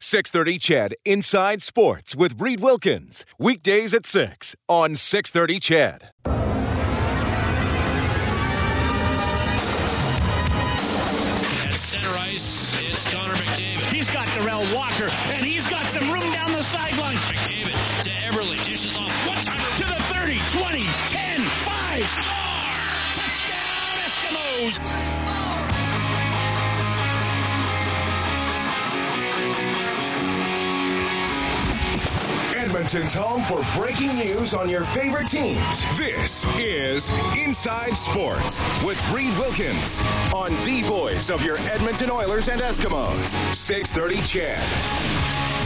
630 CHED Inside Sports with Reed Wilkins. Weekdays at 6 on 630 Chad. At center ice, it's Connor McDavid. He's got Darrell Walker, and he's got some room down the sidelines. McDavid to Eberle, dishes off one timer To the 30, 20, 10, 5. Score! Touchdown, Eskimos. Edmonton's home for breaking news on your favorite teams. This is Inside Sports with Reed Wilkins on the voice of your Edmonton Oilers and Eskimos. 630 CHED.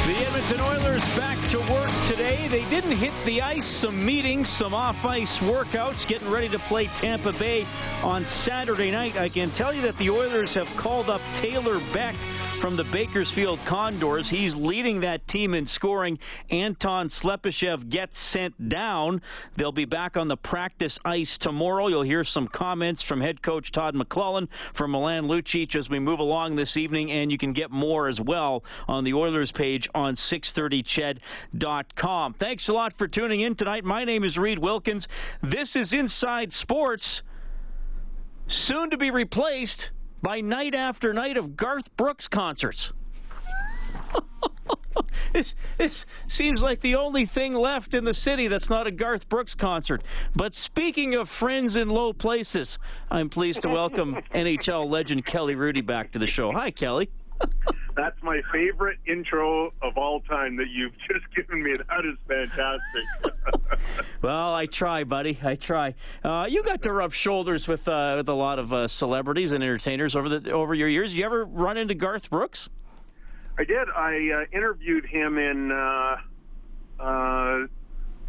The Edmonton Oilers back to work today. They didn't hit the ice, some meetings, some off ice workouts, getting ready to play Tampa Bay on Saturday night. I can tell you that the Oilers have called up Taylor Beck from the Bakersfield Condors. He's leading that team in scoring. Anton Slepyshev gets sent down. They'll be back on the practice ice tomorrow. You'll hear some comments from head coach Todd McLellan, from Milan Lucic as we move along this evening, and you can get more as well on the Oilers page on 630ched.com. Thanks a lot for tuning in tonight. My name is Reed Wilkins. This is Inside Sports, soon to be replaced by night after night of Garth Brooks concerts. this, this seems like the only thing left in the city that's not a Garth Brooks concert. But speaking of friends in low places, I'm pleased to welcome NHL legend Kelly Hrudey back to the show. Hi, Kelly. That's my favorite intro of all time that you've just given me. That is fantastic. Well, I try, buddy. I try. Uh, you got to rub shoulders with uh, with a lot of uh, celebrities and entertainers over the over your years. You ever run into Garth Brooks? I did. I uh, interviewed him in uh, uh,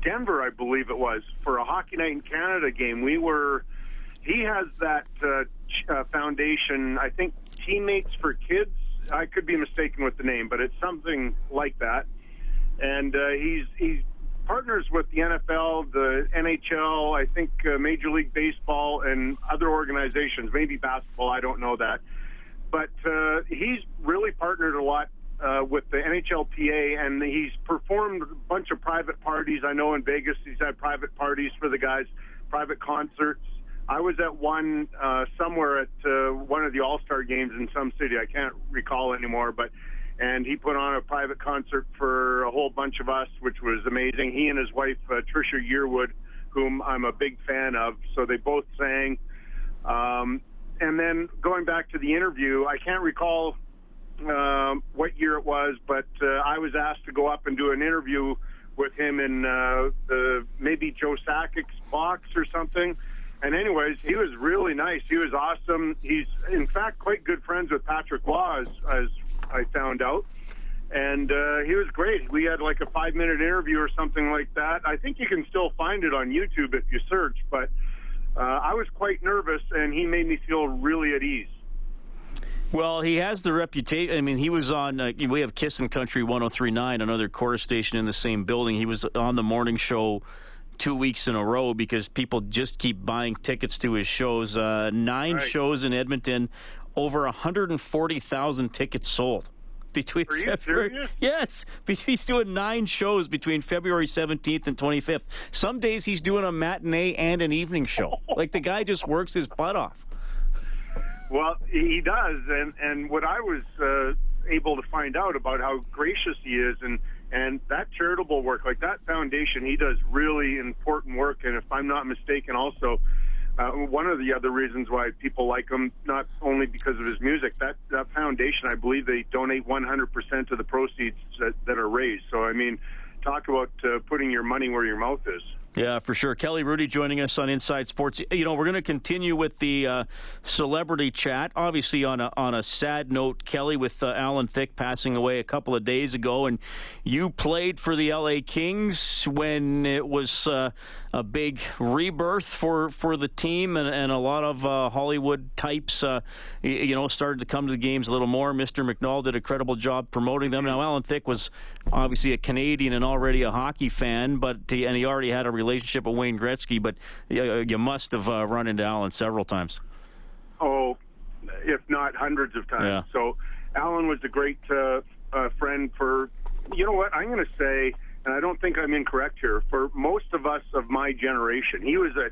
Denver, I believe it was, for a Hockey Night in Canada game. We were. He has that uh, ch- uh, foundation. I think Teammates for Kids. I could be mistaken with the name, but it's something like that. And uh, he's he's partners with the NFL, the NHL, I think uh, Major League Baseball, and other organizations. Maybe basketball. I don't know that. But uh, he's really partnered a lot uh, with the NHLPA, and he's performed a bunch of private parties. I know in Vegas he's had private parties for the guys, private concerts. I was at one uh, somewhere at uh, one of the All Star games in some city. I can't recall anymore, but and he put on a private concert for a whole bunch of us, which was amazing. He and his wife uh, Trisha Yearwood, whom I'm a big fan of, so they both sang. Um, and then going back to the interview, I can't recall um, what year it was, but uh, I was asked to go up and do an interview with him in uh, the maybe Joe Sakic's box or something. And anyways, he was really nice. He was awesome. He's in fact quite good friends with Patrick Roy, as, as I found out. And uh, he was great. We had like a five minute interview or something like that. I think you can still find it on YouTube if you search. But uh, I was quite nervous, and he made me feel really at ease. Well, he has the reputation. I mean, he was on. Uh, we have Kissin' Country 103.9, another Corus station in the same building. He was on the morning show two weeks in a row because people just keep buying tickets to his shows. Uh, nine Right. shows in Edmonton, over 140,000 tickets sold. Between Are you February, serious? yes, he's doing nine shows between February 17th and 25th. Some days he's doing a matinee and an evening show. Like the guy just works his butt off. Well, he does, and and what I was uh, able to find out about how gracious he is, and and that charitable work, like that foundation, he does really important work. And if I'm not mistaken, also uh, one of the other reasons why people like him, not only because of his music, that that foundation, I believe they donate 100% of the proceeds that, that are raised. So I mean, talk about uh, putting your money where your mouth is. Yeah, for sure. Kelly Hrudey joining us on Inside Sports. You know, we're going to continue with the uh, celebrity chat. Obviously, on a on a sad note, Kelly, with uh, Alan Thicke passing away a couple of days ago, and you played for the LA Kings when it was uh, a big rebirth for, for the team, and, and a lot of uh, Hollywood types, uh, you know, started to come to the games a little more. Mr. McNall did a credible job promoting them. Now, Alan Thicke was obviously a Canadian and already a hockey fan, but he, and he already had a relationship with Wayne Gretzky. But you, you must have uh, run into Alan several times. Oh, if not hundreds of times. Yeah. So, Alan was a great uh, uh, friend for. You know what? I'm going to say and I don't think I'm incorrect here, for most of us of my generation, he was at,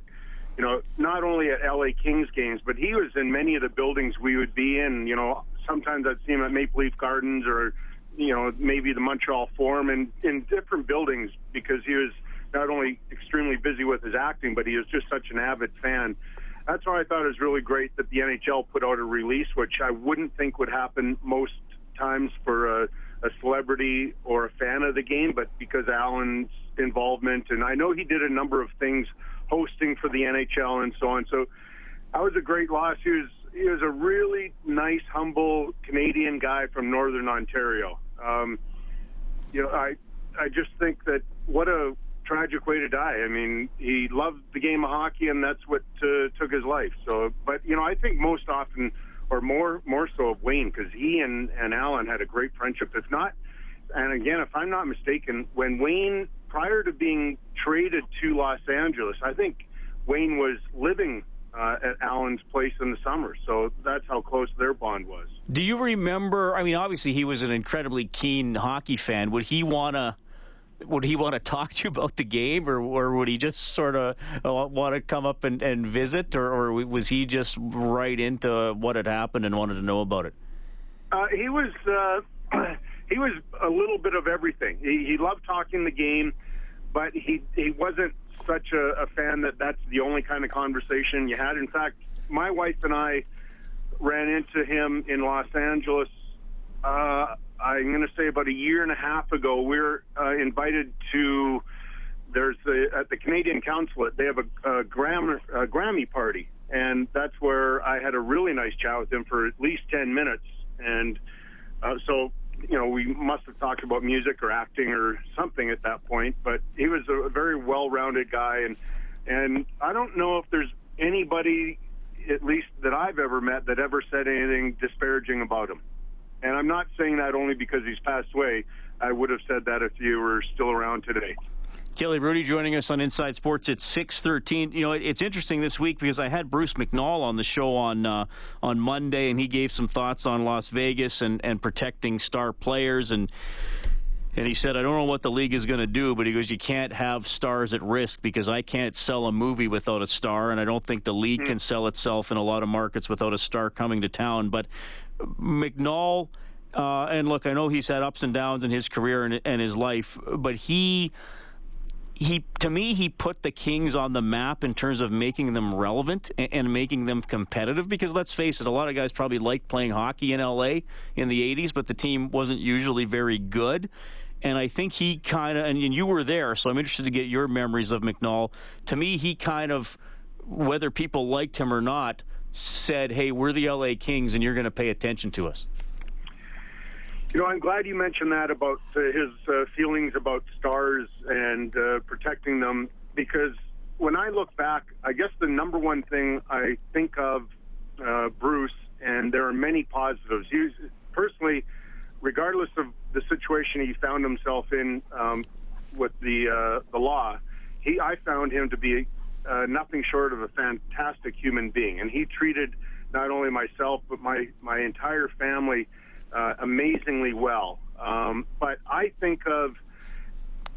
you know, not only at LA Kings games, but he was in many of the buildings we would be in. You know, sometimes I'd see him at Maple Leaf Gardens or, you know, maybe the Montreal Forum and in different buildings because he was not only extremely busy with his acting, but he is just such an avid fan. That's why I thought it was really great that the NHL put out a release, which I wouldn't think would happen most times for a a celebrity or a fan of the game, but because Alan's involvement, and I know he did a number of things hosting for the NHL and so on. So that was a great loss. He was he was a really nice, humble Canadian guy from Northern Ontario. Um, you know, I I just think that what a tragic way to die. I mean, he loved the game of hockey, and that's what uh, took his life. So, but you know, I think most often or more more so of Wayne because he and and Alan had a great friendship. If not, and again, if I'm not mistaken, when Wayne prior to being traded to Los Angeles, I think Wayne was living uh, at Alan's place in the summer. So that's how close their bond was. Do you remember? I mean, obviously he was an incredibly keen hockey fan. Would he want to? Would he want to talk to you about the game, or, or would he just sort of uh, want to come up and, and visit, or, or, was he just right into what had happened and wanted to know about it? Uh, he was uh, he was a little bit of everything. He, he loved talking the game, but he he wasn't such a, a fan that that's the only kind of conversation you had. In fact, my wife and I ran into him in Los Angeles. Uh, I'm going to say about a year and a half ago, we are uh, invited to. There's the at the Canadian Consulate. They have a, a, Gram, a Grammy party, and that's where I had a really nice chat with him for at least ten minutes. And uh, so, you know, we must have talked about music or acting or something at that point. But he was a very well-rounded guy, and and I don't know if there's anybody, at least that I've ever met, that ever said anything disparaging about him. And I'm not saying that only because he's passed away. I would have said that if you were still around today. Kelly Hrudey joining us on Inside Sports at six thirteen. You know, it's interesting this week because I had Bruce McNall on the show on uh, on Monday, and he gave some thoughts on Las Vegas and, and protecting star players and. And he said, I don't know what the league is going to do, but he goes, you can't have stars at risk because I can't sell a movie without a star, and I don't think the league mm. can sell itself in a lot of markets without a star coming to town. But McNall, uh, and look, I know he's had ups and downs in his career and, and his life, but he he to me he put the Kings on the map in terms of making them relevant and, and, making them competitive because let's face it a lot of guys probably liked playing hockey in LA in the 80s but the team wasn't usually very good. And I think he kind of and you were there so I'm interested to get your memories of McNall. To me he kind of whether people liked him or not said, hey, we're the LA Kings and you're going to pay attention to us? You know, I'm glad you mentioned that about uh, his uh, feelings about stars and uh, protecting them because when I look back, I guess the number one thing I think of uh, Bruce, and there are many positives. He personally, regardless of the situation he found himself in um, with the uh, the law, he I found him to be uh, nothing short of a fantastic human being, and he treated not only myself but my my entire family uh, amazingly well. Um, but I think of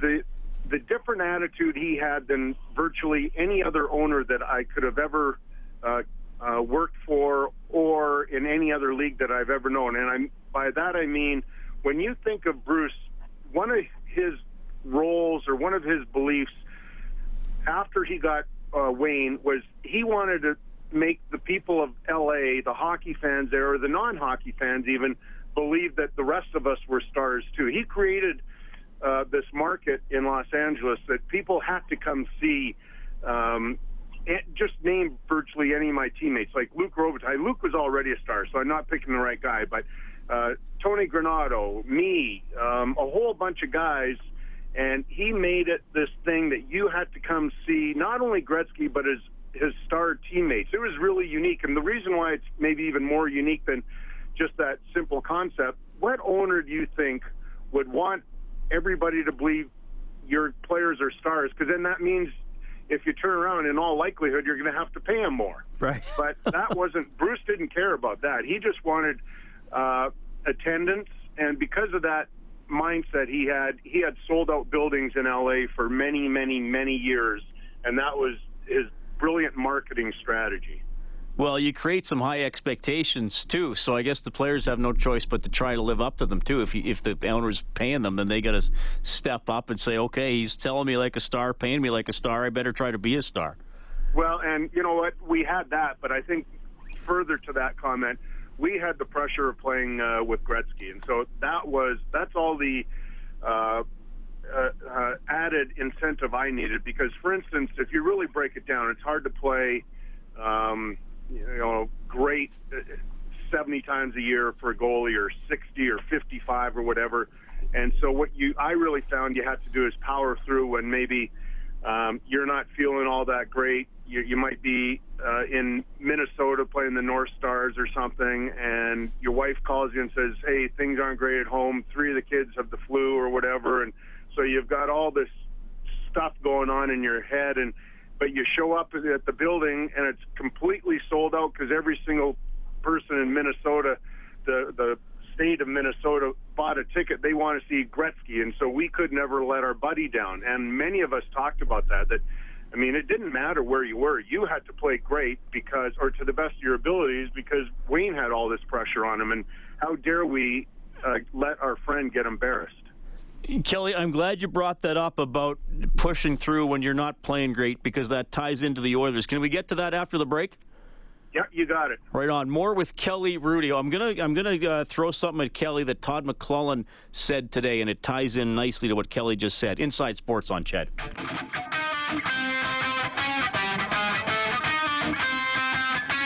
the the different attitude he had than virtually any other owner that I could have ever uh, uh, worked for or in any other league that I've ever known. And I'm, by that I mean when you think of Bruce, one of his roles or one of his beliefs after he got uh, Wayne was he wanted to make the people of LA, the hockey fans there, or the non-hockey fans even, believe that the rest of us were stars too. He created uh, this market in Los Angeles that people have to come see. Um, just name virtually any of my teammates, like Luc Robitaille. Luc was already a star, so I'm not picking the right guy, but uh, Tony Granato, me, um, a whole bunch of guys, and he made it this thing that you had to come see not only Gretzky but his his star teammates. It was really unique, and the reason why it's maybe even more unique than just that simple concept. What owner do you think would want everybody to believe your players are stars? Because then that means if you turn around, in all likelihood, you're going to have to pay him more. Right. but that wasn't Bruce didn't care about that. He just wanted uh, attendance, and because of that mindset he had, he had sold out buildings in LA for many, many, many years, and that was his brilliant marketing strategy. Well, you create some high expectations too, so I guess the players have no choice but to try to live up to them too. If you, if the owner's paying them, then they got to step up and say, "Okay, he's telling me like a star, paying me like a star. I better try to be a star." Well, and you know what? We had that, but I think further to that comment, we had the pressure of playing uh, with Gretzky, and so that was that's all the uh, uh, uh, added incentive I needed. Because, for instance, if you really break it down, it's hard to play. Um, you know, great uh, 70 times a year for a goalie or 60 or 55 or whatever. And so what you, I really found you had to do is power through when maybe um, you're not feeling all that great. You, you might be uh, in Minnesota playing the North Stars or something, and your wife calls you and says, "Hey, things aren't great at home. Three of the kids have the flu or whatever," and so you've got all this stuff going on in your head, and but you show up at the building and it's completely sold out because every single person in Minnesota, the the state of Minnesota, bought a ticket. They want to see Gretzky, and so we could never let our buddy down. And many of us talked about that. That I mean, it didn't matter where you were; you had to play great because, or to the best of your abilities, because Wayne had all this pressure on him. And how dare we uh, let our friend get embarrassed? Kelly, I'm glad you brought that up about pushing through when you're not playing great because that ties into the Oilers. Can we get to that after the break? Yeah, you got it. Right on. More with Kelly Hrudey. I'm gonna I'm gonna uh, throw something at Kelly that Todd McLellan said today, and it ties in nicely to what Kelly just said. Inside Sports on CHED.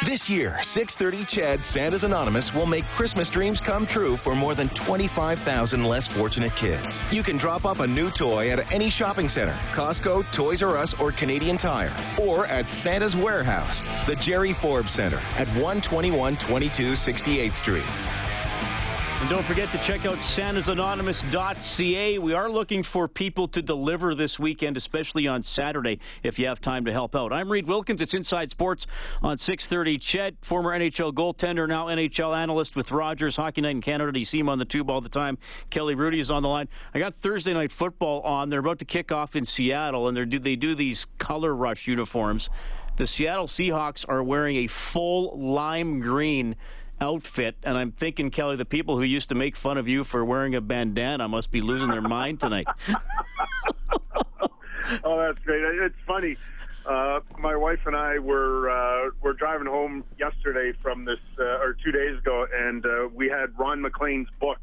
This year, 630 CHED Santa's Anonymous will make Christmas dreams come true for more than 25,000 less fortunate kids. You can drop off a new toy at any shopping center, Costco, Toys R Us, or Canadian Tire, or at Santa's Warehouse, the Jerry Forbes Center at 121 22 68th Street. And don't forget to check out santasanonymous.ca. We are looking for people to deliver this weekend, especially on Saturday, if you have time to help out. I'm Reed Wilkins. It's Inside Sports on 630. CHED, former NHL goaltender, now NHL analyst with Rogers Hockey Night in Canada. You see him on the tube all the time. Kelly Hrudey is on the line. I got Thursday Night Football on. They're about to kick off in Seattle, and they they do these color rush uniforms. The Seattle Seahawks are wearing a full lime green outfit. And I'm thinking, Kelly, the people who used to make fun of you for wearing a bandana must be losing their mind tonight. oh, that's great. It's funny. Uh, my wife and I were uh, were driving home yesterday from this, uh, or two days ago, and uh, we had Ron MacLean's book,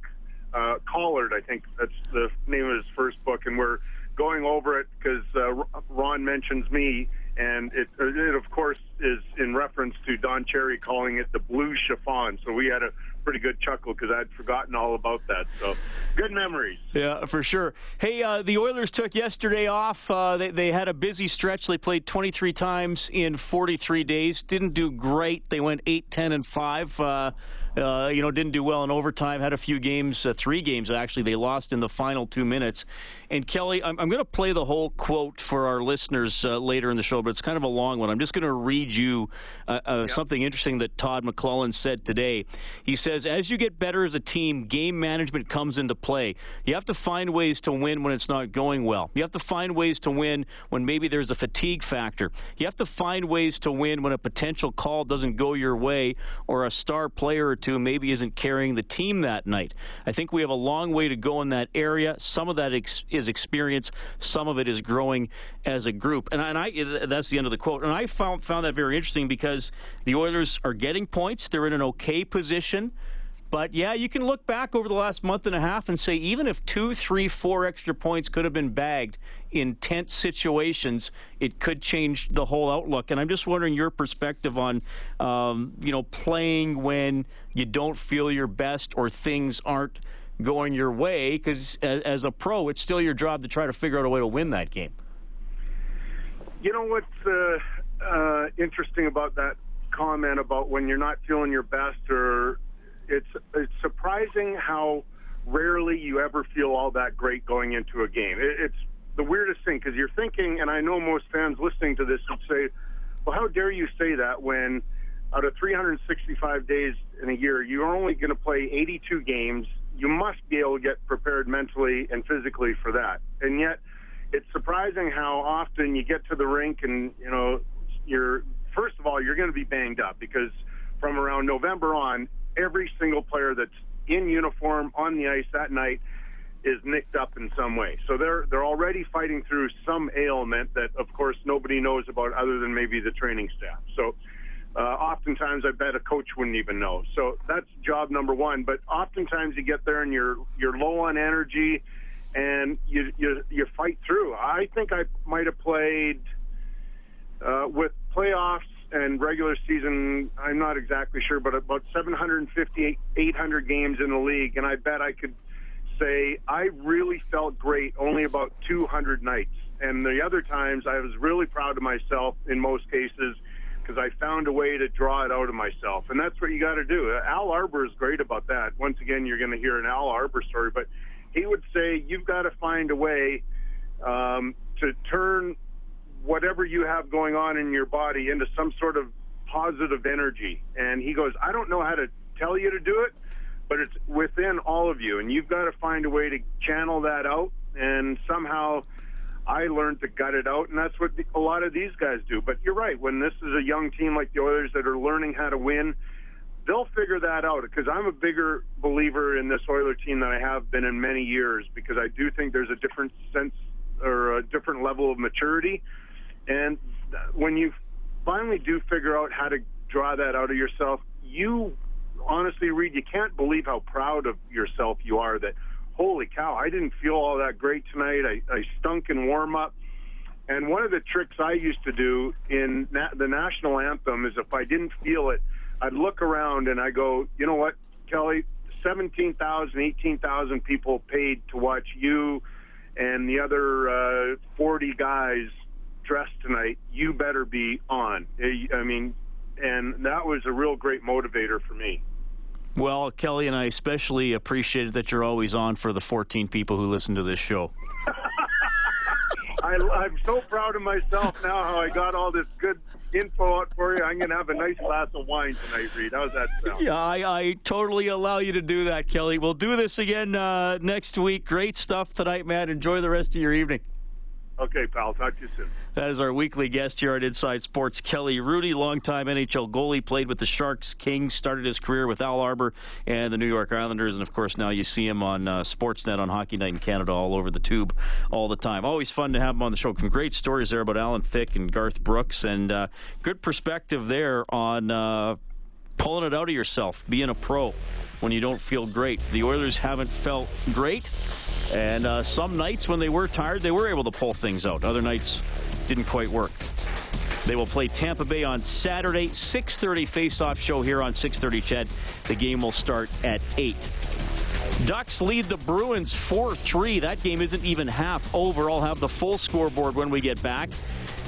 uh, Collared. I think that's the name of his first book, and we're going over it because uh, Ron mentions me and it, it of course is in reference to Don Cherry calling it the blue chiffon. So we had a pretty good chuckle because I'd forgotten all about that. So good memories. Yeah, for sure. Hey, uh, the Oilers took yesterday off. Uh, they, they had a busy stretch. They played 23 times in 43 days. Didn't do great. They went 8, 10, and 5. Uh, uh, you know, didn't do well in overtime. Had a few games, uh, three games actually. They lost in the final two minutes. And Kelly, I'm, I'm going to play the whole quote for our listeners uh, later in the show, but it's kind of a long one. I'm just going to read you uh, uh, yep. something interesting that Todd McLellan said today. He says, "As you get better as a team, game management comes into play. You have to find ways to win when it's not going well. You have to find ways to win when maybe there's a fatigue factor. You have to find ways to win when a potential call doesn't go your way or a star player two maybe isn't carrying the team that night. I think we have a long way to go in that area. Some of that ex- is experience, some of it is growing as a group. And, and I that's the end of the quote. And I found found that very interesting because the Oilers are getting points. They're in an okay position. But yeah, you can look back over the last month and a half and say even if two, three, four extra points could have been bagged in tense situations, it could change the whole outlook. And I'm just wondering your perspective on, um, you know, playing when you don't feel your best or things aren't going your way. Because as, a pro, it's still your job to try to figure out a way to win that game. You know what's uh, uh, interesting about that comment about when you're not feeling your best, or it's it's surprising how rarely you ever feel all that great going into a game. It, it's the weirdest thing because you're thinking, and I know most fans listening to this would say, "Well, how dare you say that when?" Out of 365 days in a year, you're only going to play 82 games. You must be able to get prepared mentally and physically for that. And yet, it's surprising how often you get to the rink and you know you're first of all you're going to be banged up because from around November on every single player that's in uniform on the ice that night is nicked up in some way. So they're they're already fighting through some ailment that of course nobody knows about other than maybe the training staff. So uh, oftentimes I bet a coach wouldn't even know. So that's job number one. But oftentimes you get there and you're you're low on energy and you you you fight through. I think I might have played uh, with playoffs and regular season. I'm not exactly sure, but about 750, 800 games in the league, and I bet I could say I really felt great only about 200 nights. And the other times, I was really proud of myself in most cases because I found a way to draw it out of myself. And that's what you got to do. Al Arbour is great about that. Once again, you're going to hear an Al Arbour story, but he would say you've got to find a way um, to turn whatever you have going on in your body into some sort of positive energy. And he goes, I don't know how to tell you to do it, but it's within all of you, and you've got to find a way to channel that out. And somehow, I learned to gut it out, and that's what the, a lot of these guys do. But you're right. When this is a young team like the Oilers that are learning how to win, they'll figure that out because I'm a bigger believer in this Oiler team than I have been in many years because I do think there's a different sense or a different level of maturity. And when you finally do figure out how to draw that out of yourself, you honestly, Reed, you can't believe how proud of yourself you are that, holy cow, I didn't feel all that great tonight. I, I stunk in warm up. And one of the tricks I used to do in na- the national anthem is if I didn't feel it, I'd look around and I go, you know what, Kelly, 17,000, 18,000 people paid to watch you and the other uh, 40 guys dressed tonight. You better be on. I mean, and that was a real great motivator for me. Well, Kelly and I especially appreciated that you're always on for the 14 people who listen to this show. I, I'm so proud of myself now how I got all this good info out for you. I'm going to have a nice glass of wine tonight, Reed. How's that sound? Yeah, I, I totally allow you to do that, Kelly. We'll do this again uh, next week. Great stuff tonight, man. Enjoy the rest of your evening. Okay, pal. Talk to you soon. That is our weekly guest here at Inside Sports, Kelly Hrudey, longtime NHL goalie, played with the Sharks, Kings, started his career with Al Arbour and the New York Islanders, and of course now you see him on uh, Sportsnet on Hockey Night in Canada, all over the tube, all the time. Always fun to have him on the show. Some great stories there about Alan Thicke and Garth Brooks, and uh, good perspective there on uh, pulling it out of yourself, being a pro when you don't feel great. The Oilers haven't felt great. And uh, some nights when they were tired, they were able to pull things out. Other nights didn't quite work. They will play Tampa Bay on Saturday, 6:30 face-off show here on 6:30. CHED. The game will start at eight. Ducks lead the Bruins 4-3. That game isn't even half over. I'll have the full scoreboard when we get back.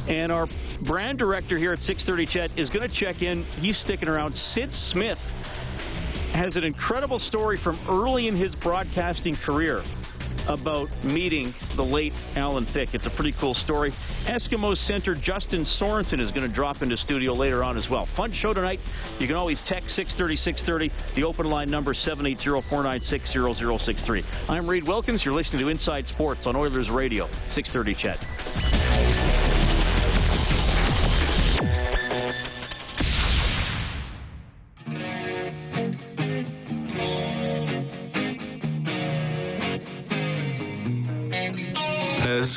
And our brand director here at 6:30 CHED is going to check in. He's sticking around. Sid Smith has an incredible story from early in his broadcasting career about meeting the late Alan Thicke. It's a pretty cool story. Eskimos center Justin Sorensen is going to drop into studio later on as well. Fun show tonight. You can always text 630 630. The open line number 780 496 0063. I'm Reed Wilkins. You're listening to Inside Sports on Oilers Radio, 630 CHED.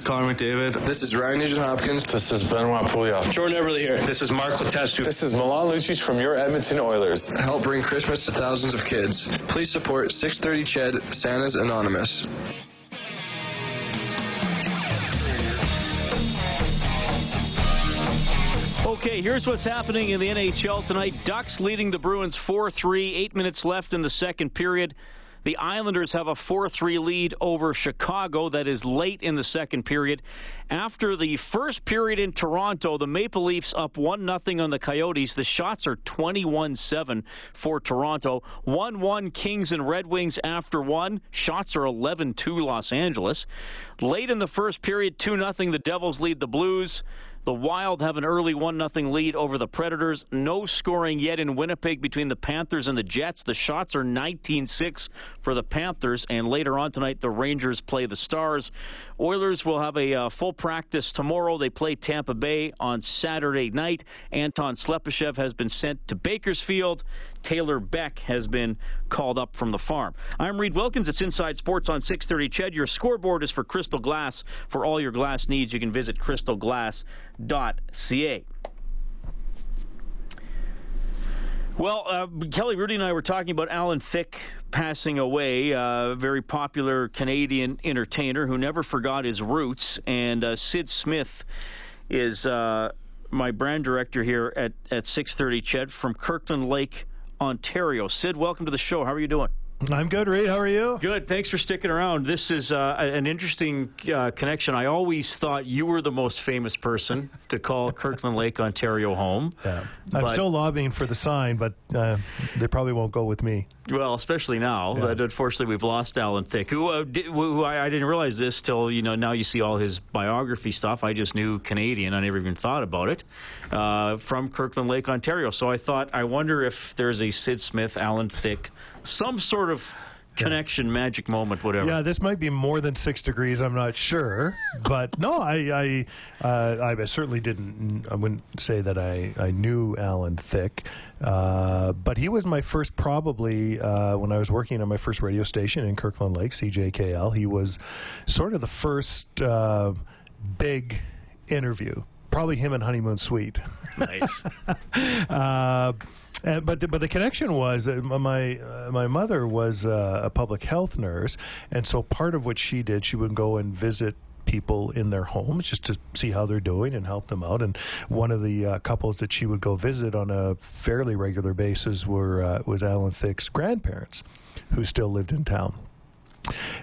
Connor McDavid. This is Ryan Nugent Hopkins. This is Benoit Pouliot. Jordan Eberle here. This is Mark Letestu. This is Milan Lucic from your Edmonton Oilers. Help bring Christmas to thousands of kids. Please support 630 Ched Santa's Anonymous. Okay, here's what's happening in the NHL tonight. Ducks leading the Bruins 4 3, eight minutes left in the second period. The Islanders have a 4 3 lead over Chicago that is late in the second period. After the first period in Toronto, the Maple Leafs up 1 0 on the Coyotes. The shots are 21 7 for Toronto. 1 1 Kings and Red Wings after one. Shots are 11 2 Los Angeles. Late in the first period, 2 0 the Devils lead the Blues. The Wild have an early 1 0 lead over the Predators. No scoring yet in Winnipeg between the Panthers and the Jets. The shots are 19 6 for the Panthers. And later on tonight, the Rangers play the Stars. Oilers will have a uh, full practice tomorrow. They play Tampa Bay on Saturday night. Anton Slepyshev has been sent to Bakersfield. Taylor Beck has been called up from the farm. I'm Reed Wilkins. It's Inside Sports on 630 Ched. Your scoreboard is for Crystal Glass. For all your glass needs, you can visit crystalglass.ca. Well, uh, Kelly Hrudey and I were talking about Alan Thicke passing away, a uh, very popular Canadian entertainer who never forgot his roots. And uh, Sid Smith is uh, my brand director here at, at 630 Ched from Kirkland Lake, Ontario. Sid, welcome to the show. How are you doing? I'm good, Reed. How are you? Good. Thanks for sticking around. This is uh, an interesting uh, connection. I always thought you were the most famous person to call Kirkland Lake, Ontario home. Yeah. I'm still lobbying for the sign, but uh, they probably won't go with me. Well, especially now yeah. that unfortunately we've lost Alan Thicke, who, uh, did, who I, I, didn't realize this till you know now you see all his biography stuff. I just knew Canadian. I never even thought about it uh, from Kirkland Lake, Ontario. So I thought, I wonder if there's a Sid Smith, Alan Thicke, some sort of connection, magic moment, whatever. Yeah, this might be more than six degrees. I'm not sure, but no, I I, uh, I certainly didn't. I wouldn't say that I, I knew Alan Thicke, uh, but he was my first probably uh, when I was working on my first radio station in Kirkland Lake, CJKL. He was sort of the first uh, big interview. Probably him and Honeymoon Suite. Nice. Uh, but the, but the connection was uh, my uh, my mother was uh, a public health nurse, and so part of what she did, she would go and visit people in their homes just to see how they're doing and help them out. And one of the uh, couples that she would go visit on a fairly regular basis were uh, was Alan Thicke's grandparents, who still lived in town.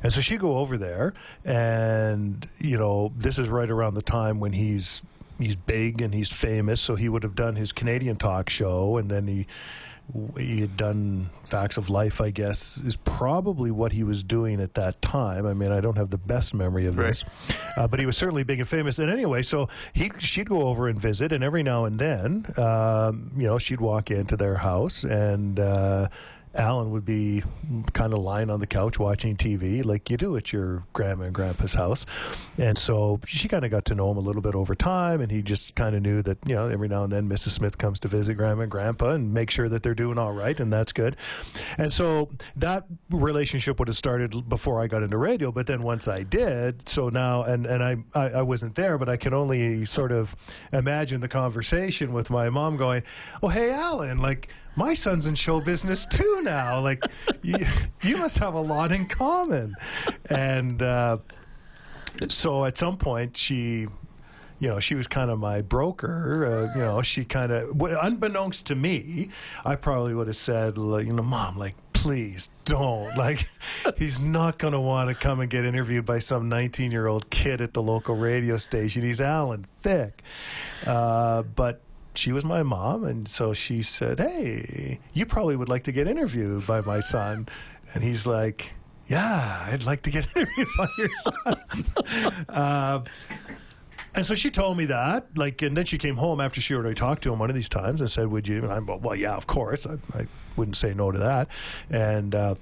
And so she'd go over there, and you know, this is right around the time when he's he's big and he's famous, so he would have done his Canadian talk show, and then he he had done Facts of Life, I guess, is probably what he was doing at that time. I mean, I don't have the best memory of this, uh, but he was certainly big and famous. And anyway, so he she'd go over and visit, and every now and then, um, you know, she'd walk into their house and. Uh, Alan would be kind of lying on the couch watching TV like you do at your grandma and grandpa's house. And so she kind of got to know him a little bit over time, and he just kind of knew that, you know, every now and then Mrs. Smith comes to visit grandma and grandpa and make sure that they're doing all right, and that's good. And so that relationship would have started before I got into radio, but then once I did, so now, and, and I, I, I wasn't there, but I can only sort of imagine the conversation with my mom going, Oh, hey, Alan, like, my son's in show business too now. Like, you, you must have a lot in common. And uh, so at some point, she you know, she was kind of my broker. Uh, you know, she kind of, unbeknownst to me, I probably would have said, you know, mom, like, please don't. Like, he's not going to want to come and get interviewed by some 19 year old kid at the local radio station. He's Alan Thicke. Uh, but she was my mom, and so she said, "Hey, you probably would like to get interviewed by my son," and he's like, "Yeah, I'd like to get interviewed by your son." uh, and so she told me that, like, and then she came home after she already talked to him one of these times and said, "Would you?" And I'm, well, yeah, of course. I, I wouldn't say no to that. And uh,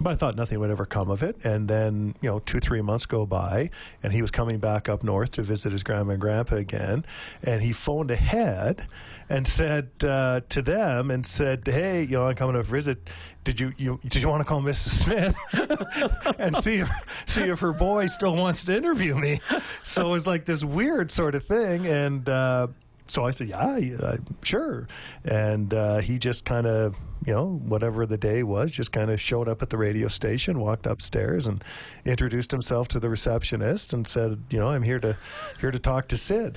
but I thought nothing would ever come of it. And then, you know, two, three months go by, and he was coming back up north to visit his grandma and grandpa again. And he phoned ahead and said uh, to them, and said, "Hey, you know, I'm coming to visit. Did you, you did you want to call Mrs. Smith and see if see if her boy still wants to interview me?" So it was like this weird sort of thing, and. Uh, so I said, yeah, yeah sure. And uh, he just kind of, you know, whatever the day was, just kind of showed up at the radio station, walked upstairs, and introduced himself to the receptionist, and said, you know, I'm here to here to talk to Sid.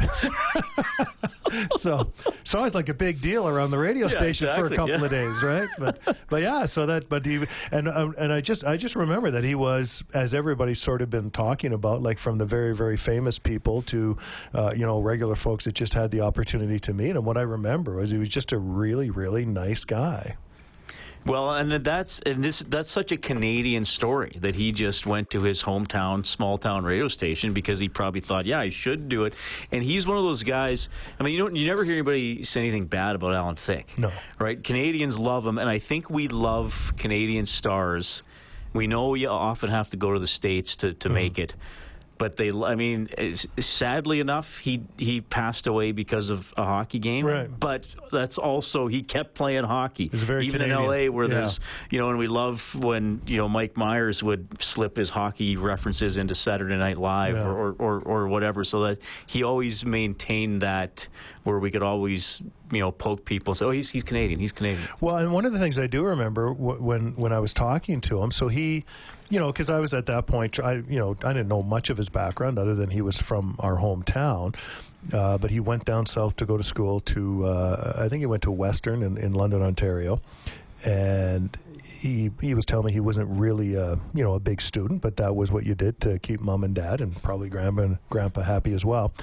so, so I was like a big deal around the radio Yeah, station for a couple yeah. of days, right? But, but yeah, so that, but he, and um, and I just, I just remember that he was, as everybody's sort of been talking about, like from the very, very famous people to, uh, you know, regular folks that just had the opportunity to meet him. What I remember was he was just a really, really nice guy. Well, and that's and this that's such a Canadian story that he just went to his hometown small town radio station because he probably thought, yeah, I should do it. And he's one of those guys. I mean, you don't you never hear anybody say anything bad about Alan Thicke. No. right? Canadians love him, and I think we love Canadian stars. We know you often have to go to the states to to mm-hmm. make it. But they, I mean, sadly enough, he he passed away because of a hockey game. Right. But that's also he kept playing hockey, even in L.A. where Yeah. there's you know, and we love when you know Mike Myers would slip his hockey references into Saturday Night Live Yeah. or, or, or or whatever, so that he always maintained that where we could always you know poke people, and say, oh, he's he's Canadian, he's Canadian. Well, and one of the things I do remember w- when when I was talking to him, so he, you know, because I was at that point, I you know I didn't know much of his background other than he was from our hometown, uh, but he went down south to go to school to uh, I think he went to Western in, in London, Ontario, and. He, he was telling me he wasn't really a you know a big student, but that was what you did to keep mom and dad and probably grandpa and grandpa happy as well.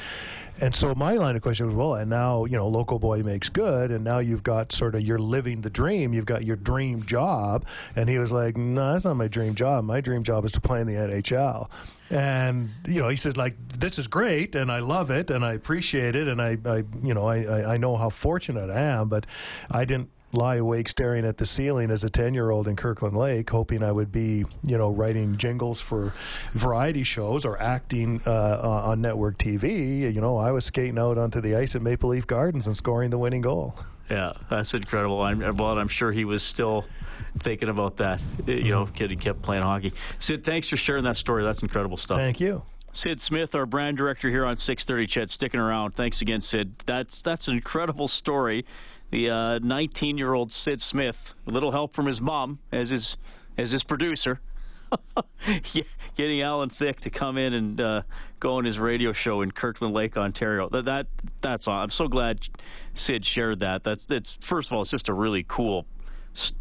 And so my line of question was, well, and now you know, local boy makes good, and now you've got sort of you're living the dream. You've got your dream job, and he was like, no, that's not my dream job. My dream job is to play in the NHL. And you know, he said like, this is great, and I love it, and I appreciate it, and I, I you know, I, I know how fortunate I am, but I didn't lie awake staring at the ceiling as a 10 year old in Kirkland Lake, hoping I would be, you know, writing jingles for variety shows or acting uh, on network TV. You know, I was skating out onto the ice at Maple Leaf Gardens and scoring the winning goal. Yeah, that's incredible. I'm, well, I'm sure he was still thinking about that. You know, kid, he kept playing hockey. Sid, thanks for sharing that story. That's incredible stuff. Thank you. Sid Smith, our brand director here on 630 CHED, sticking around. Thanks again, Sid. That's that's an incredible story. The 19 year old Sid Smith, a little help from his mom as his as his producer, getting Alan Thicke to come in and uh, go on his radio show in Kirkland Lake, Ontario. That, that that's. I'm so glad Sid shared that. That's it's first of all, it's just a really cool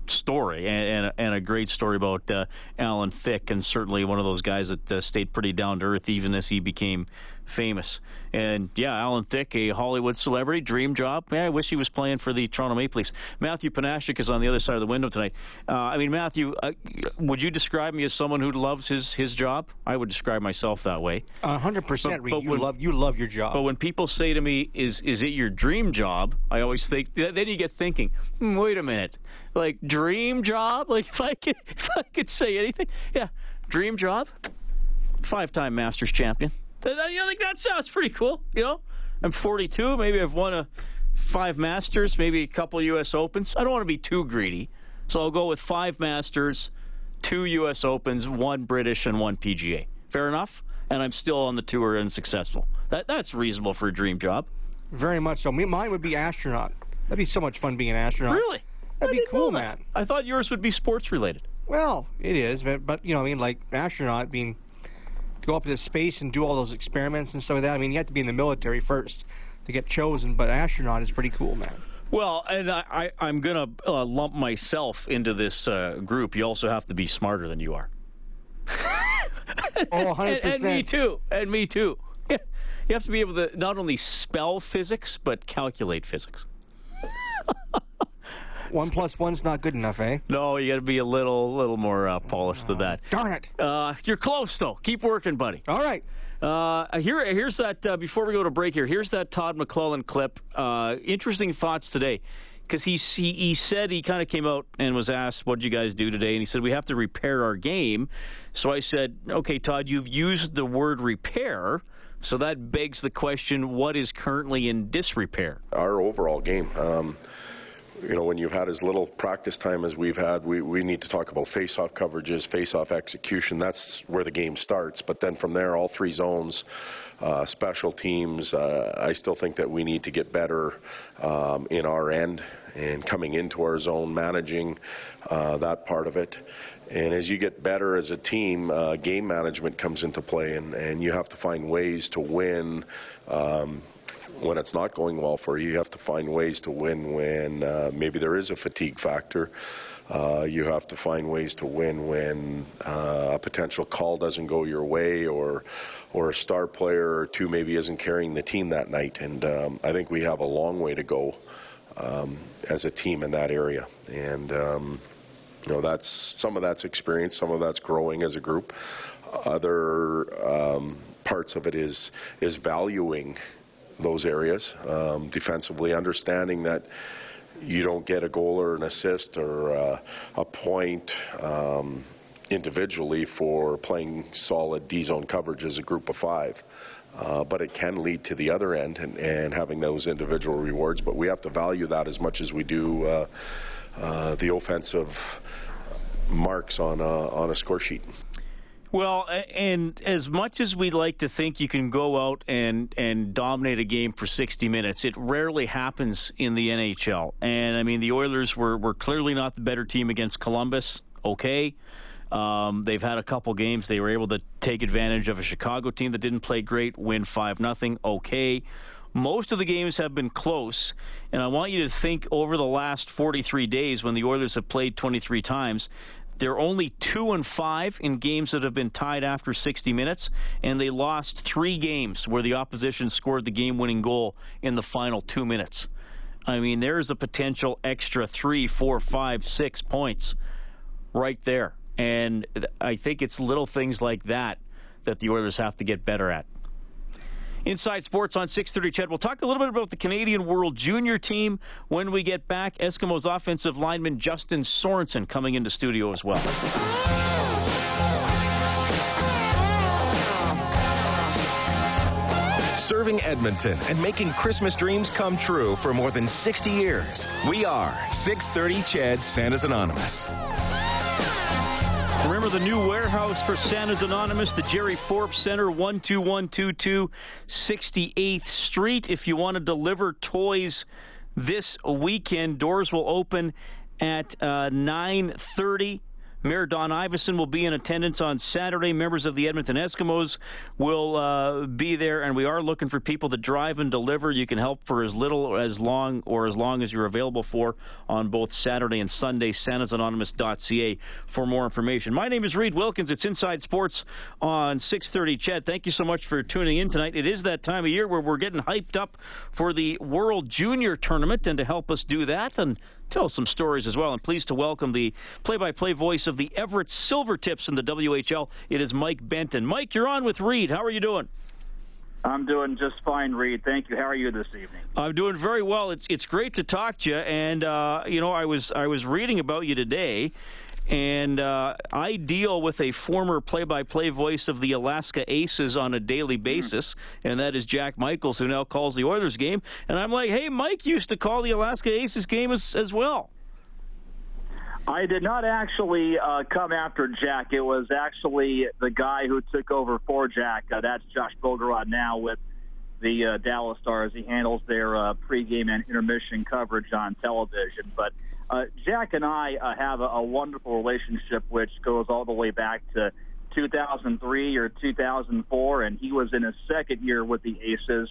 story and, and, a, and a great story about uh, Alan Thicke, and certainly one of those guys that uh, stayed pretty down to earth even as he became famous. And yeah, Alan Thicke, a Hollywood celebrity, dream job. Yeah, I wish he was playing for the Toronto Maple Leafs. Matthew Panashik is on the other side of the window tonight. Uh, I mean, Matthew, uh, would you describe me as someone who loves his, his job? I would describe myself that way. A hundred percent, But- but You when- love you love your job. But when people say to me, "Is is it your dream job?" I always think. Then you get thinking, hmm, "Wait a minute, like dream job? Like if I could, if I could say anything, yeah, dream job, five-time Masters champion. Th- uh, You know, think that sounds uh, pretty cool. You know, I'm 42. Maybe I've won a five Masters, maybe a couple U.S. Opens. I don't want to be too greedy, so I'll go with five Masters, two U.S. Opens, one British, and one PGA. Fair enough. And I'm still on the tour and successful. That that's reasonable for a dream job. Very much so. Mine would be astronaut. That'd be so much fun being an astronaut. Really? That'd I be cool, man. I thought yours would be sports related. Well, it is, but but you know, I mean, like astronaut being go up into space and do all those experiments and stuff like that. I mean, you have to be in the military first to get chosen, but astronaut is pretty cool, man. Well, and I, I, I'm going to uh, lump myself into this uh, group. You also have to be smarter than you are. Oh, 100 and, and me too. And me too. You have to be able to not only spell physics, but calculate physics. One plus one's not good enough, eh? No, you got to be a little, little more uh, polished than that. Darn it! Uh, you're close though. Keep working, buddy. All right. Uh, here, here's that. Uh, before we go to break, here, here's that Todd McLellan clip. Uh, interesting thoughts today. because he, he he said he kind of came out and was asked, "What did you guys do today?" And he said, "We have to repair our game." So I said, "Okay, Todd, you've used the word repair." So that begs the question: What is currently in disrepair? Our overall game. Um, you know, when you've had as little practice time as we've had, we, we need to talk about face-off coverages, face-off execution. That's where the game starts. But then from there, all three zones, uh, special teams. Uh, I still think that we need to get better um, in our end and coming into our zone, managing uh, that part of it. And as you get better as a team, uh, game management comes into play, and, and you have to find ways to win. Um, when it's not going well for you, you have to find ways to win when uh, maybe there is a fatigue factor. Uh, you have to find ways to win when uh, a potential call doesn't go your way, or or a star player or two maybe isn't carrying the team that night. And um, I think we have a long way to go um, as a team in that area. And um, you know that's some of that's experience, some of that's growing as a group. Other um, parts of it is is valuing those areas um, defensively, understanding that you don't get a goal or an assist or uh, a point um, individually for playing solid D zone coverage as a group of five. Uh, but it can lead to the other end and, and, having those individual rewards. But we have to value that as much as we do uh, uh the offensive marks on a, on a score sheet. Well, and as much as we'd like to think you can go out and, and dominate a game for 60 minutes, it rarely happens in the NHL. And I mean, the Oilers were, were clearly not the better team against Columbus. Okay. Um, they've had a couple games. They were able to take advantage of a Chicago team that didn't play great, win 5 nothing. Okay. Most of the games have been close, and I want you to think over the last 43 days when the Oilers have played 23 times, they're only two and five in games that have been tied after 60 minutes, and they lost three games where the opposition scored the game-winning goal in the final two minutes. I mean, there's a potential extra three, four, five, six points right there, and I think it's little things like that that the Oilers have to get better at. Inside Sports on 6:30. CHED, We'll talk a little bit about the Canadian World Junior team when we get back. Eskimos offensive lineman Justin Sorensen coming into studio as well. Serving Edmonton and making Christmas dreams come true for more than 60 years. We are 630 CHED Santa's Anonymous. Remember the new warehouse for Santa's Anonymous, the Jerry Forbes Center, 12122 68th Street. If you want to deliver toys this weekend, doors will open at uh, 930 Mayor Don Iveson will be in attendance on Saturday. Members of the Edmonton Eskimos will uh, be there, and we are looking for people to drive and deliver. You can help for as little or as long or as long as you're available for on both Saturday and Sunday. SantasAnonymous.ca for more information. My name is Reed Wilkins. It's Inside Sports on 6:30. CHED, thank you so much for tuning in tonight. It is that time of year where we're getting hyped up for the World Junior Tournament, and to help us do that and tell some stories as well. I'm pleased to welcome the play-by-play voice of the Everett Silvertips in the WHL. It is Mike Benton. Mike, you're on with Reed. How are you doing? I'm doing just fine, Reed. Thank you. How are you this evening? I'm doing very well. It's it's great to talk to you. And uh, you know, I was I was reading about you today, and uh, I deal with a former play-by-play voice of the Alaska Aces on a daily hmm. basis, and that is Jack Michaels, who now calls the Oilers game. And I'm like, hey, Mike used to call the Alaska Aces game as, as well. I did not actually uh, come after Jack. It was actually the guy who took over for Jack. Uh, that's Josh Bogorad now with the uh, Dallas Stars. He handles their uh, pregame and intermission coverage on television. But uh, Jack and I uh, have a, a wonderful relationship, which goes all the way back to 2003 or 2004, and he was in his second year with the Aces.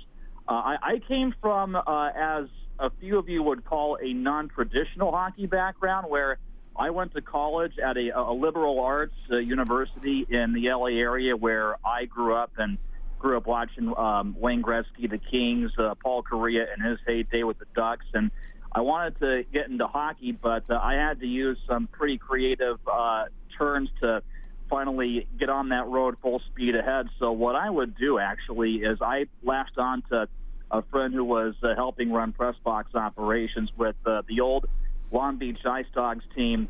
Uh, I, I came from, uh, as a few of you would call, a non-traditional hockey background, where I went to college at a, a liberal arts uh, university in the LA area, where I grew up and grew up watching um, Wayne Gretzky, the Kings, uh, Paul Kariya in his heyday with the Ducks, and I wanted to get into hockey, but uh, I had to use some pretty creative uh, turns to finally get on that road full speed ahead. So what I would do actually is I latched on to a friend who was uh, helping run press box operations with uh, the old Long Beach Ice Dogs team.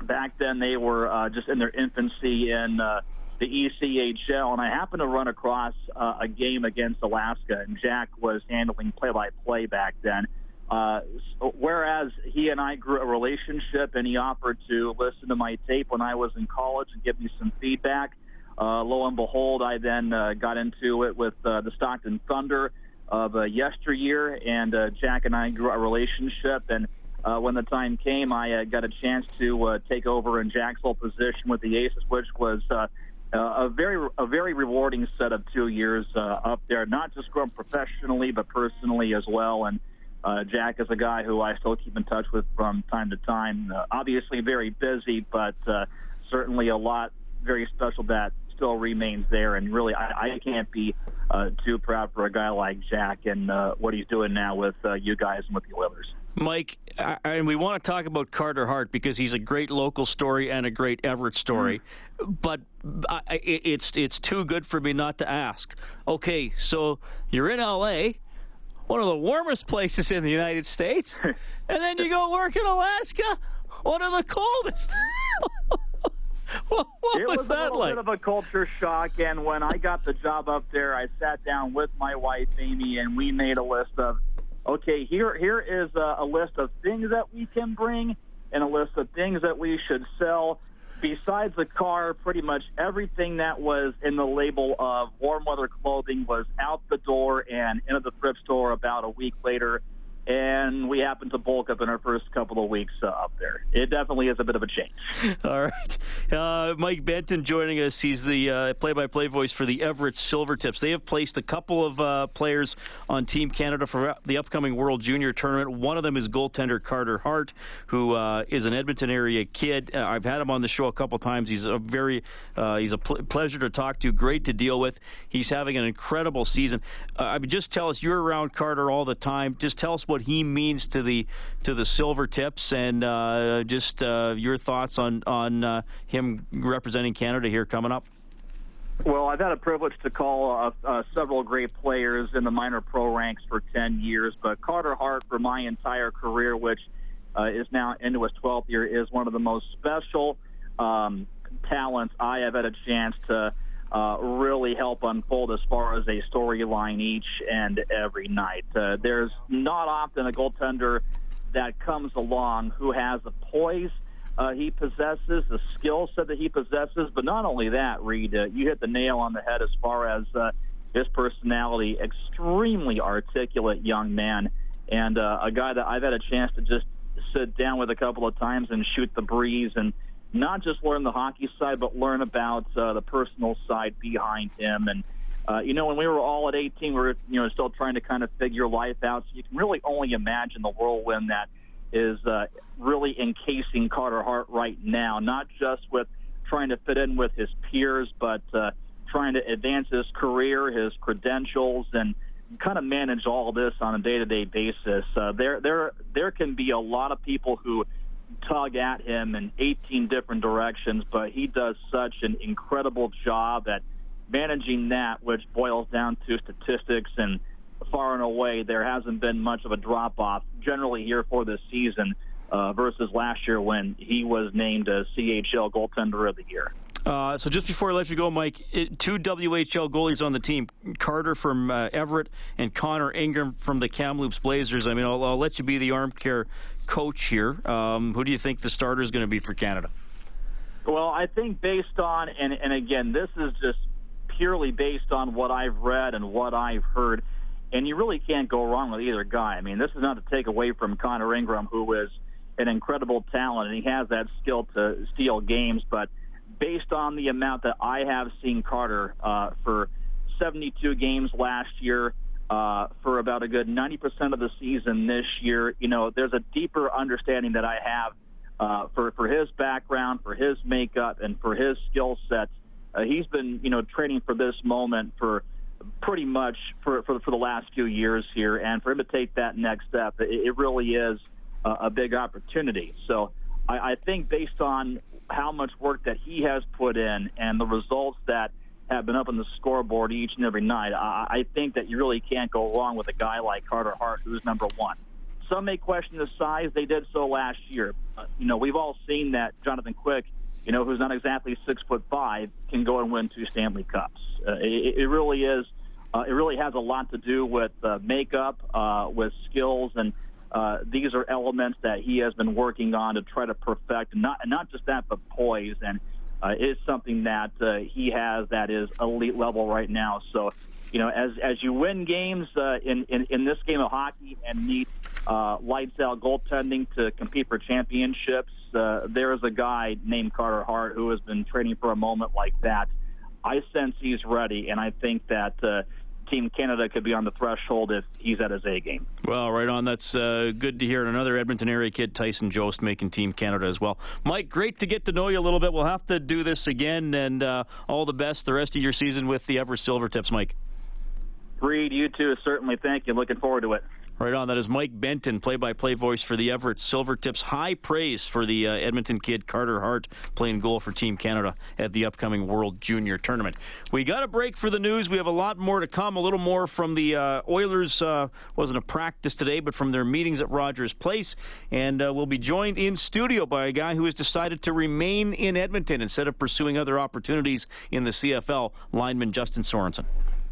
Back then, they were uh, just in their infancy in uh, the ECHL, and I happened to run across uh, a game against Alaska, and Jack was handling play-by-play back then. Uh, whereas he and I grew a relationship, and he offered to listen to my tape when I was in college and give me some feedback. Uh, lo and behold, I then uh, got into it with uh, the Stockton Thunder of uh, yesteryear, and uh, Jack and I grew a relationship. And uh, when the time came, I uh, got a chance to uh, take over in Jack's old position with the Aces, which was uh, a very a very rewarding set of two years uh, up there. Not just growing professionally, but personally as well. And uh, Jack is a guy who I still keep in touch with from time to time. Uh, obviously, very busy, but uh, certainly a lot very special that still remains there. And really, I, I can't be uh, too proud for a guy like Jack and uh, what he's doing now with uh, you guys and with the Oilers. Mike, and we want to talk about Carter Hart because he's a great local story and a great Everett story. Mm. But it's it's too good for me not to ask. Okay, so you're in LA, one of the warmest places in the United States, and then you go work in Alaska, one of the coldest. what, what it was, was that a little like? bit of a culture shock, and when I got the job up there, I sat down with my wife Amy, and we made a list of, okay, here here is a, a list of things that we can bring, and a list of things that we should sell. Besides the car, pretty much everything that was in the label of warm weather clothing was out the door and into the thrift store about a week later and we happened to bulk up in our first couple of weeks uh, up there. It definitely is a bit of a change. All right. Uh, Mike Benton joining us. He's the uh, play-by-play voice for the Everett Silvertips. They have placed a couple of uh, players on Team Canada for the upcoming World Junior Tournament. One of them is goaltender Carter Hart, who uh, is an Edmonton area kid. Uh, I've had him on the show a couple times. He's a very he's a pl- pleasure to talk to, great to deal with. He's having an incredible season. I mean, just tell us you're around Carter all the time. Just tell us what he means to the to the Silvertips, and uh, just uh, your thoughts on on uh, him representing Canada here coming up. Well, I've had a privilege to call uh, uh, several great players in the minor pro ranks for 10 years, but Carter Hart, for my entire career, which is now into his 12th year, is one of the most special um, talents I have had a chance to uh, really help unfold as far as a storyline each and every night. Uh, there's not often a goaltender that comes along who has the poise uh, he possesses, the skill set that he possesses, but not only that, Reed, uh, you hit the nail on the head as far as uh, his personality, extremely articulate young man, and uh, a guy that I've had a chance to just sit down with a couple of times and shoot the breeze and not just learn the hockey side, but learn about uh, the personal side behind him. And uh, you know, when we were all at 18, we were you know still trying to kind of figure life out. So you can really only imagine the whirlwind that is uh, really encasing Carter Hart right now. Not just with trying to fit in with his peers, but uh, trying to advance his career, his credentials, and kind of manage all this on a day-to-day basis. Uh, there, there, there can be a lot of people who tug at him in 18 different directions, but he does such an incredible job at managing that, which boils down to statistics and far and away there hasn't been much of a drop off generally here for this season uh, versus last year when he was named a CHL goaltender of the year. Uh, so just before I let you go, Mike, it, two WHL goalies on the team: Carter from uh, Everett and Connor Ingram from the Kamloops Blazers. I mean, I'll, I'll let you be the arm care coach here. Um, who do you think the starter is going to be for Canada? Well, I think based on, and, and again, this is just purely based on what I've read and what I've heard, and you really can't go wrong with either guy. I mean, this is not to take away from Connor Ingram, who is an incredible talent, and he has that skill to steal games, but based on the amount that I have seen Carter uh, for 72 games last year, uh, for about a good 90% of the season this year. You know, there's a deeper understanding that I have uh, for for his background, for his makeup, and for his skill sets. Uh, he's been, you know, training for this moment for pretty much for, for for the last few years here, and for him to take that next step, it, it really is a, a big opportunity. So I, I think based on how much work that he has put in and the results that have been up on the scoreboard each and every night. I, I think that you really can't go wrong with a guy like Carter Hart, who's number one. Some may question his size. They did so last year. Uh, you know, we've all seen that Jonathan Quick, you know, who's not exactly six foot five, can go and win two Stanley Cups. Uh, it, it really is. Uh, it really has a lot to do with uh, makeup, uh, with skills, and uh, these are elements that he has been working on to try to perfect. Not not just that, but poise, and uh, is something that uh, he has that is elite level right now. So, you know, as as you win games uh, in, in in this game of hockey and need uh, lights out goaltending to compete for championships, uh, there is a guy named Carter Hart who has been training for a moment like that. I sense he's ready, and I think that. Uh, Team Canada could be on the threshold if he's at his A game. Well, right on. That's uh, good to hear. And another Edmonton area kid, Tyson Jost, making Team Canada as well. Mike, great to get to know you a little bit. We'll have to do this again, and uh, all the best the rest of your season with the Everett Silvertips, Mike. Reed, you too. Certainly, thank you. Looking forward to it. Right on. That is Mike Benton, play-by-play voice for the Everett Silvertips. High praise for the uh, Edmonton kid Carter Hart playing goal for Team Canada at the upcoming World Junior Tournament. We got a break for the news. We have a lot more to come. A little more from the uh, Oilers. Uh, wasn't a practice today, but from their meetings at Rogers Place, and uh, we'll be joined in studio by a guy who has decided to remain in Edmonton instead of pursuing other opportunities in the CFL. Lineman Justin Sorensen.